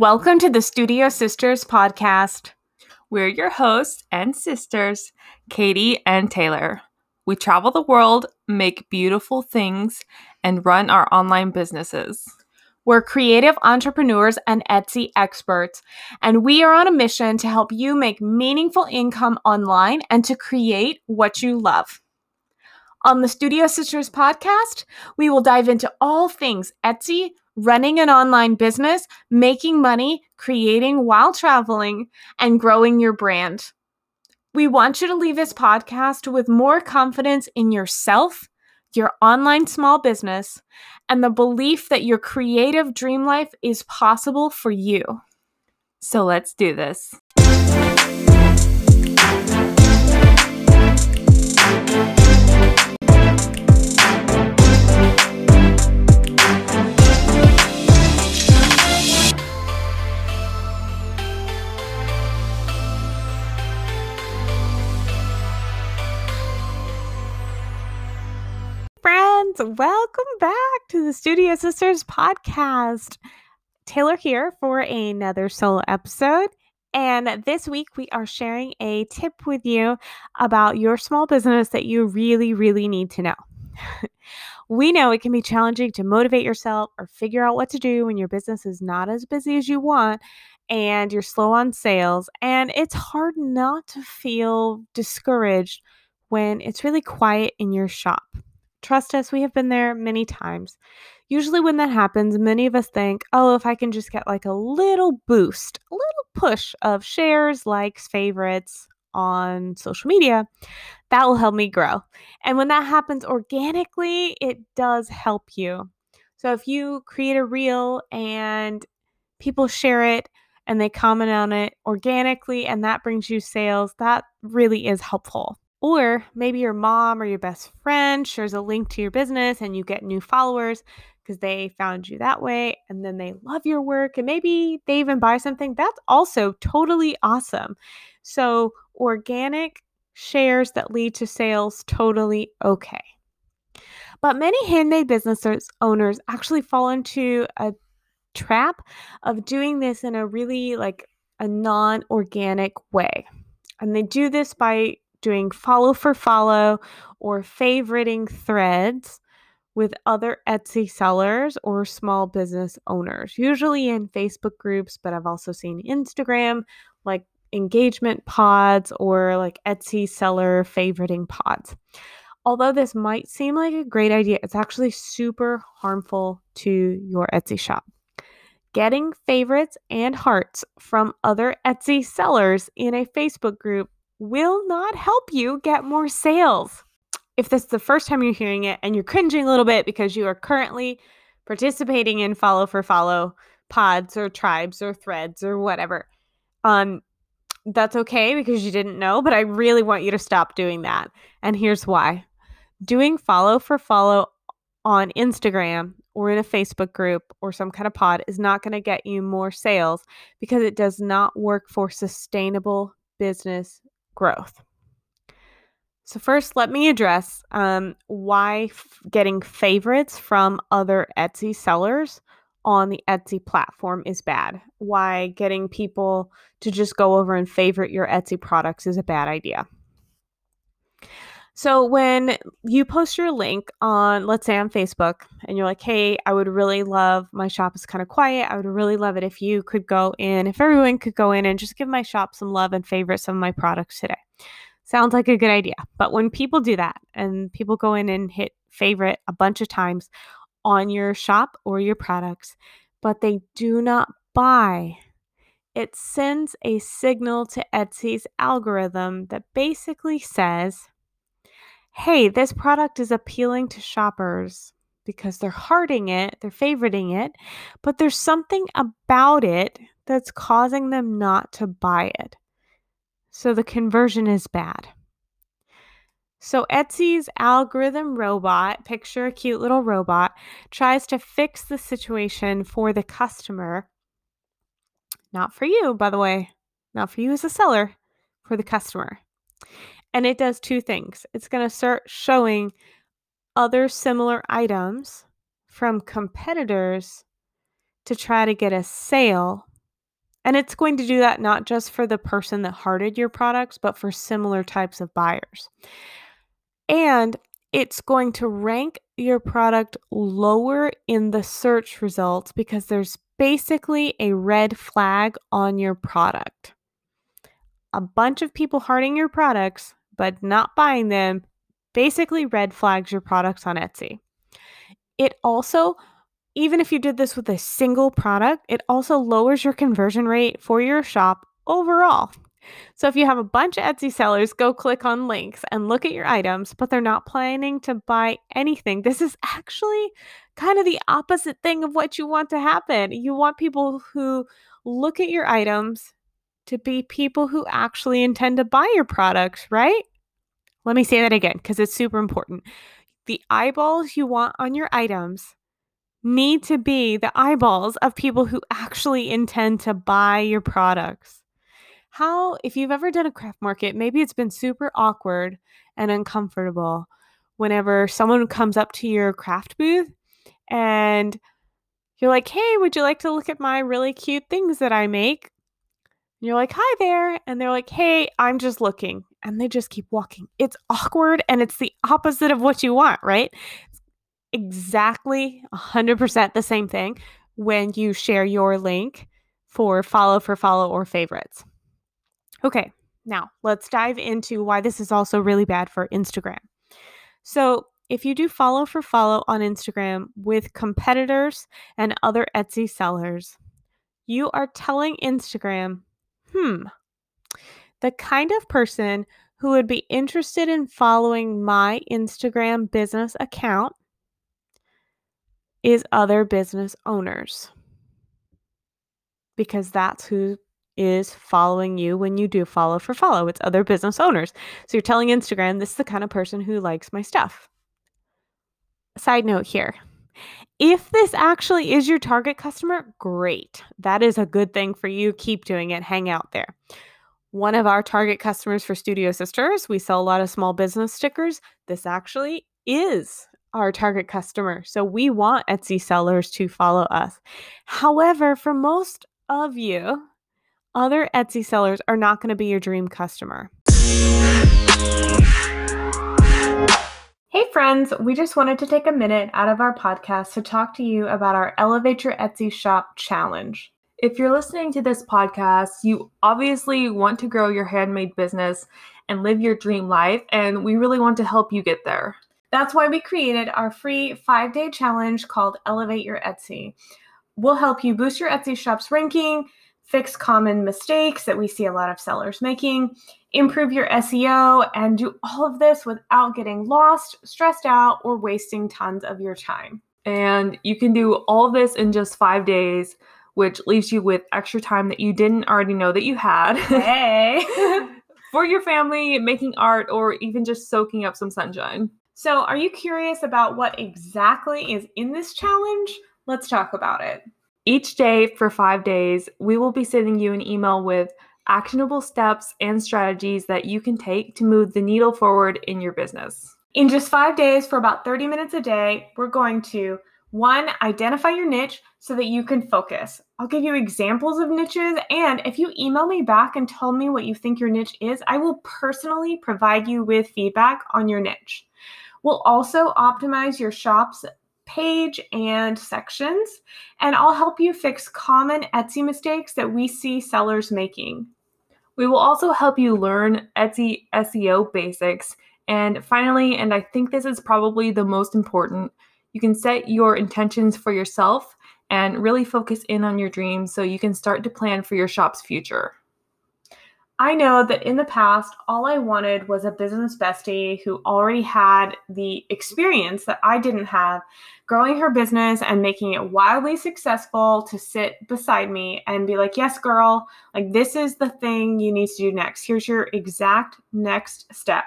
Welcome to the Studio Sisters podcast. We're your hosts and sisters, Katie and Taylor. We travel the world, make beautiful things, and run our online businesses. We're creative entrepreneurs and Etsy experts, and we are on a mission to help you make meaningful income online and to create what you love. On the Studio Sisters podcast, we will dive into all things Etsy, running an online business, making money, creating while traveling, and growing your brand. We want you to leave this podcast with more confidence in yourself, your online small business, and the belief that your creative dream life is possible for you. So let's do this. Welcome back to the Studio Sisters podcast. Taylor here for another solo episode. And this week we are sharing a tip with you about your small business that you really, really need to know. we know it can be challenging to motivate yourself or figure out what to do when your business is not as busy as you want and you're slow on sales. And it's hard not to feel discouraged when it's really quiet in your shop. Trust us, we have been there many times. Usually, when that happens, many of us think, oh, if I can just get like a little boost, a little push of shares, likes, favorites on social media, that will help me grow. And when that happens organically, it does help you. So if you create a reel and people share it and they comment on it organically and that brings you sales, that really is helpful. Or maybe your mom or your best friend shares a link to your business and you get new followers because they found you that way and then they love your work and maybe they even buy something. That's also totally awesome. So, organic shares that lead to sales, totally okay. But many handmade business owners actually fall into a trap of doing this in a really like a non organic way. And they do this by doing follow for follow or favoriting threads with other Etsy sellers or small business owners, usually in Facebook groups, but I've also seen Instagram, like engagement pods or like Etsy seller favoriting pods. Although this might seem like a great idea, it's actually super harmful to your Etsy shop. Getting favorites and hearts from other Etsy sellers in a Facebook group will not help you get more sales. If this is the first time you're hearing it and you're cringing a little bit because you are currently participating in follow for follow pods or tribes or threads or whatever, um, that's okay because you didn't know, but I really want you to stop doing that. And here's why doing follow for follow on Instagram or in a Facebook group or some kind of pod is not going to get you more sales because it does not work for sustainable business growth. So, first, let me address um, why f- getting favorites from other Etsy sellers on the Etsy platform is bad. Why getting people to just go over and favorite your Etsy products is a bad idea. So, when you post your link on, let's say on Facebook, and you're like, hey, I would really love my shop is kind of quiet. I would really love it if you could go in, if everyone could go in and just give my shop some love and favorite some of my products today. Sounds like a good idea. But when people do that and people go in and hit favorite a bunch of times on your shop or your products, but they do not buy, it sends a signal to Etsy's algorithm that basically says, hey, this product is appealing to shoppers because they're hearting it, they're favoriting it, but there's something about it that's causing them not to buy it. So the conversion is bad. So Etsy's algorithm robot, picture a cute little robot, tries to fix the situation for the customer. Not for you, by the way, not for you as a seller, for the customer. And it does two things. It's going to start showing other similar items from competitors to try to get a sale And it's going to do that not just for the person that hearted your products, but for similar types of buyers. And it's going to rank your product lower in the search results because there's basically a red flag on your product. A bunch of people hearting your products but not buying them basically red flags your products on Etsy. It also even if you did this with a single product, it also lowers your conversion rate for your shop overall. So if you have a bunch of Etsy sellers, go click on links and look at your items, but they're not planning to buy anything. This is actually kind of the opposite thing of what you want to happen. You want people who look at your items to be people who actually intend to buy your products, right? Let me say that again because it's super important. The eyeballs you want on your items need to be the eyeballs of people who actually intend to buy your products. How, if you've ever done a craft market, maybe it's been super awkward and uncomfortable whenever someone comes up to your craft booth and you're like, hey, would you like to look at my really cute things that I make? And you're like, hi there. And they're like, hey, I'm just looking. And they just keep walking. It's awkward and it's the opposite of what you want, right? exactly 100% the same thing when you share your link for follow for follow or favorites. Okay, now let's dive into why this is also really bad for Instagram. So, if you do follow for follow on Instagram with competitors and other Etsy sellers, you are telling Instagram, hmm, the kind of person who would be interested in following my Instagram business account is other business owners. Because that's who is following you when you do follow for follow. It's other business owners. So you're telling Instagram, this is the kind of person who likes my stuff. Side note here if this actually is your target customer, great. That is a good thing for you. Keep doing it. Hang out there. One of our target customers for Studio Sisters, we sell a lot of small business stickers. This actually is our target customer. So we want Etsy sellers to follow us. However, for most of you, other Etsy sellers are not going to be your dream customer. Hey, friends, we just wanted to take a minute out of our podcast to talk to you about our Elevate Your Etsy Shop challenge. If you're listening to this podcast, you obviously want to grow your handmade business and live your dream life, and we really want to help you get there. That's why we created our free five day challenge called Elevate Your Etsy. We'll help you boost your Etsy shop's ranking, fix common mistakes that we see a lot of sellers making, improve your SEO, and do all of this without getting lost, stressed out, or wasting tons of your time. And you can do all this in just five days, which leaves you with extra time that you didn't already know that you had. Hey! for your family, making art, or even just soaking up some sunshine. So, are you curious about what exactly is in this challenge? Let's talk about it. Each day for five days, we will be sending you an email with actionable steps and strategies that you can take to move the needle forward in your business. In just five days, for about 30 minutes a day, we're going to one, identify your niche so that you can focus. I'll give you examples of niches, and if you email me back and tell me what you think your niche is, I will personally provide you with feedback on your niche. We'll also optimize your shop's page and sections, and I'll help you fix common Etsy mistakes that we see sellers making. We will also help you learn Etsy SEO basics. And finally, and I think this is probably the most important, you can set your intentions for yourself and really focus in on your dreams so you can start to plan for your shop's future. I know that in the past, all I wanted was a business bestie who already had the experience that I didn't have, growing her business and making it wildly successful to sit beside me and be like, yes, girl, like this is the thing you need to do next. Here's your exact next step.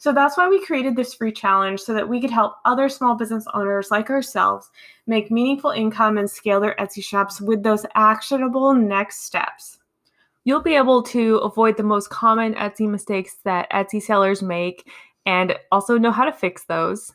So that's why we created this free challenge so that we could help other small business owners like ourselves make meaningful income and scale their Etsy shops with those actionable next steps. You'll be able to avoid the most common Etsy mistakes that Etsy sellers make and also know how to fix those.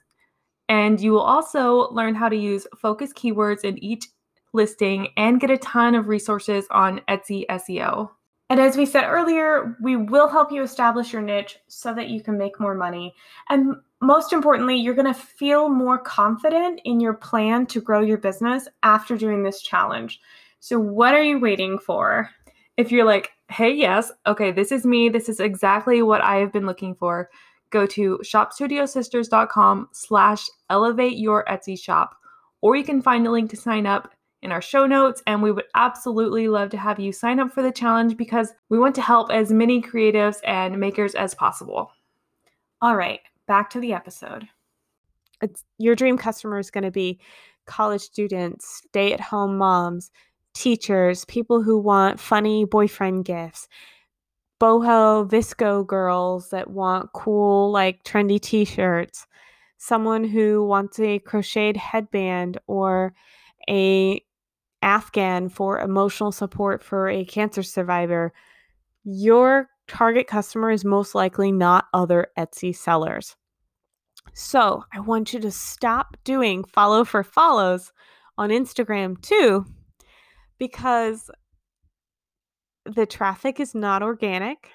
And you will also learn how to use focus keywords in each listing and get a ton of resources on Etsy SEO. And as we said earlier, we will help you establish your niche so that you can make more money. And most importantly, you're going to feel more confident in your plan to grow your business after doing this challenge. So, what are you waiting for? If you're like, hey, yes, okay, this is me, this is exactly what I have been looking for, go to shopstudiosisters.com slash elevate your Etsy shop, or you can find a link to sign up in our show notes. And we would absolutely love to have you sign up for the challenge because we want to help as many creatives and makers as possible. All right, back to the episode. It's, your dream customer is going to be college students, stay at home moms, teachers, people who want funny boyfriend gifts, boho VSCO girls that want cool, like trendy t shirts, someone who wants a crocheted headband or a Afghan for emotional support for a cancer survivor, your target customer is most likely not other Etsy sellers. So I want you to stop doing follow for follows on Instagram too, because the traffic is not organic.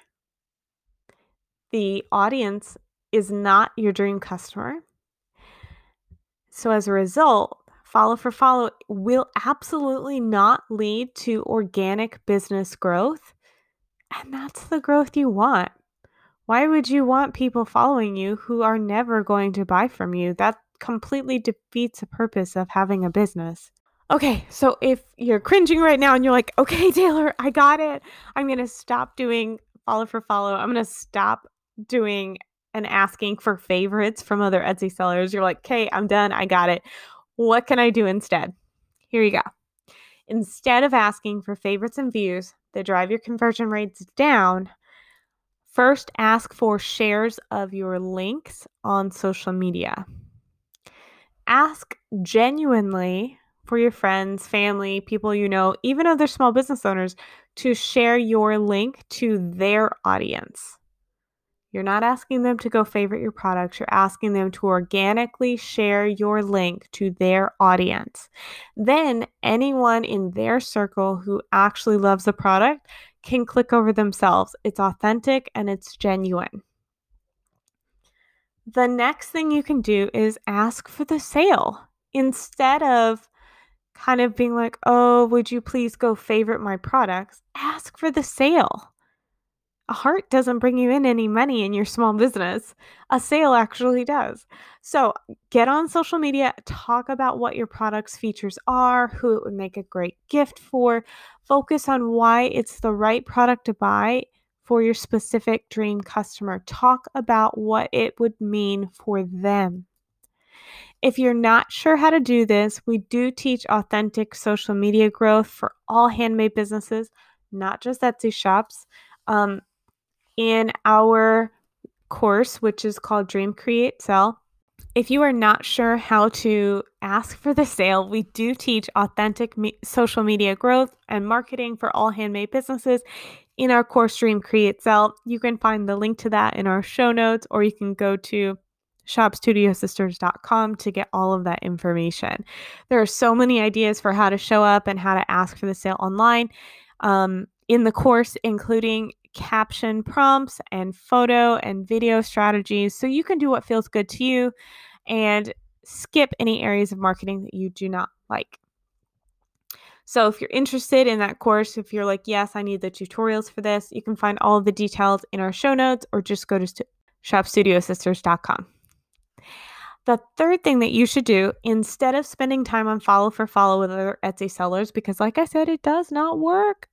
The audience is not your dream customer. So as a result, follow for follow will absolutely not lead to organic business growth. And that's the growth you want. Why would you want people following you who are never going to buy from you? That completely defeats the purpose of having a business. Okay, so if you're cringing right now and you're like, okay, Taylor, I got it. I'm going to stop doing follow for follow. I'm going to stop doing and asking for favorites from other Etsy sellers. You're like, okay, I'm done. I got it. What can I do instead? Here you go. Instead of asking for favorites and views that drive your conversion rates down, first ask for shares of your links on social media. Ask genuinely for your friends, family, people you know, even other small business owners to share your link to their audience. You're not asking them to go favorite your products. You're asking them to organically share your link to their audience. Then anyone in their circle who actually loves the product can click over themselves. It's authentic and it's genuine. The next thing you can do is ask for the sale instead of kind of being like, oh, would you please go favorite my products? Ask for the sale a heart doesn't bring you in any money in your small business. A sale actually does. So get on social media, talk about what your product's features are, who it would make a great gift for, focus on why it's the right product to buy for your specific dream customer. Talk about what it would mean for them. If you're not sure how to do this, we do teach authentic social media growth for all handmade businesses, not just Etsy shops. Um, in our course, which is called Dream Create Sell. If you are not sure how to ask for the sale, we do teach authentic me- social media growth and marketing for all handmade businesses in our course Dream Create Sell. You can find the link to that in our show notes, or you can go to shopstudiosisters.com to get all of that information. There are so many ideas for how to show up and how to ask for the sale online um, in the course, including caption prompts and photo and video strategies so you can do what feels good to you and skip any areas of marketing that you do not like. So, if you're interested in that course, if you're like, yes, I need the tutorials for this, you can find all the details in our show notes or just go to st- shopstudiosisters.com. The third thing that you should do instead of spending time on follow for follow with other Etsy sellers, because like I said, it does not work,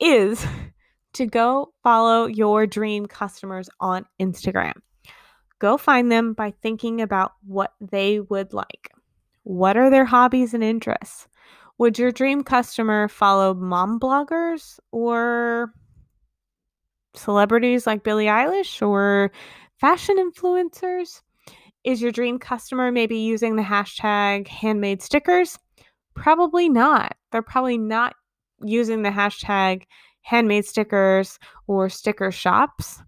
is to go follow your dream customers on Instagram. Go find them by thinking about what they would like. What are their hobbies and interests? Would your dream customer follow mom bloggers or celebrities like Billie Eilish or fashion influencers? Is your dream customer maybe using the hashtag handmade stickers? Probably not. They're probably not using the hashtag handmade stickers or sticker shops,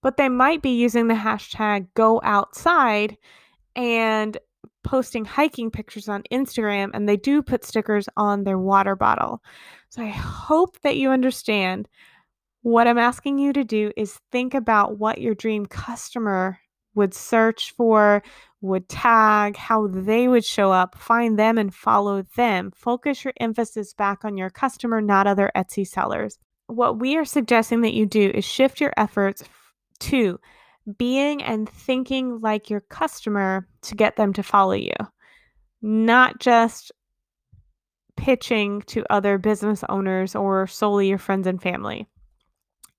but they might be using the hashtag go outside and posting hiking pictures on Instagram and they do put stickers on their water bottle. So I hope that you understand what I'm asking you to do is think about what your dream customer would search for, would tag, how they would show up, find them and follow them. Focus your emphasis back on your customer, not other Etsy sellers. What we are suggesting that you do is shift your efforts to being and thinking like your customer to get them to follow you, not just pitching to other business owners or solely your friends and family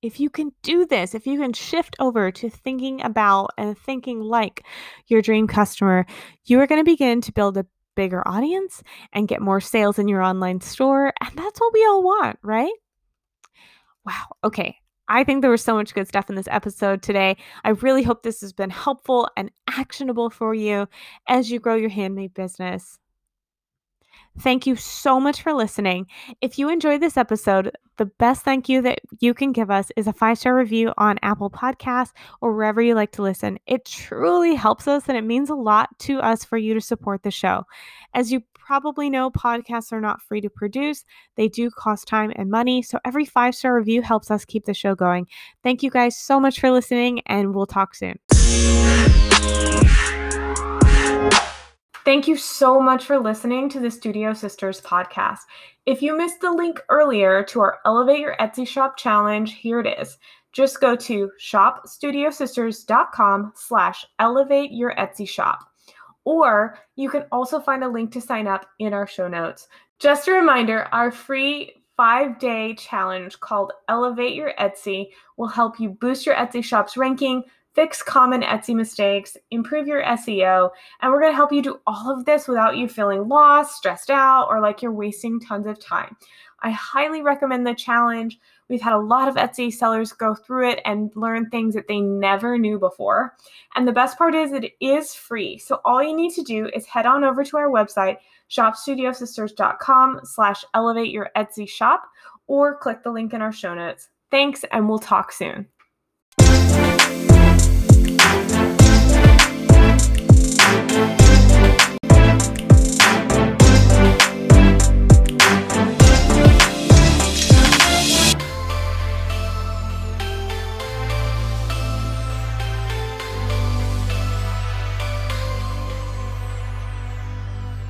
if you can do this, if you can shift over to thinking about and thinking like your dream customer, you are going to begin to build a bigger audience and get more sales in your online store. And that's what we all want, right? Wow. Okay. I think there was so much good stuff in this episode today. I really hope this has been helpful and actionable for you as you grow your handmade business. Thank you so much for listening. If you enjoyed this episode, the best thank you that you can give us is a five star review on Apple Podcasts or wherever you like to listen. It truly helps us and it means a lot to us for you to support the show. As you probably know, podcasts are not free to produce, they do cost time and money. So every five star review helps us keep the show going. Thank you guys so much for listening, and we'll talk soon. Thank you so much for listening to the Studio Sisters podcast. If you missed the link earlier to our Elevate Your Etsy Shop challenge, here it is. Just go to shopstudiosisters.com slash elevate your Etsy shop. Or you can also find a link to sign up in our show notes. Just a reminder, our free five day challenge called Elevate Your Etsy will help you boost your Etsy shop's ranking, fix common Etsy mistakes, improve your SEO, and we're going to help you do all of this without you feeling lost, stressed out, or like you're wasting tons of time. I highly recommend the challenge. We've had a lot of Etsy sellers go through it and learn things that they never knew before. And the best part is it is free. So all you need to do is head on over to our website, shopstudiosisters.com slash elevate your Etsy shop, or click the link in our show notes. Thanks, and we'll talk soon.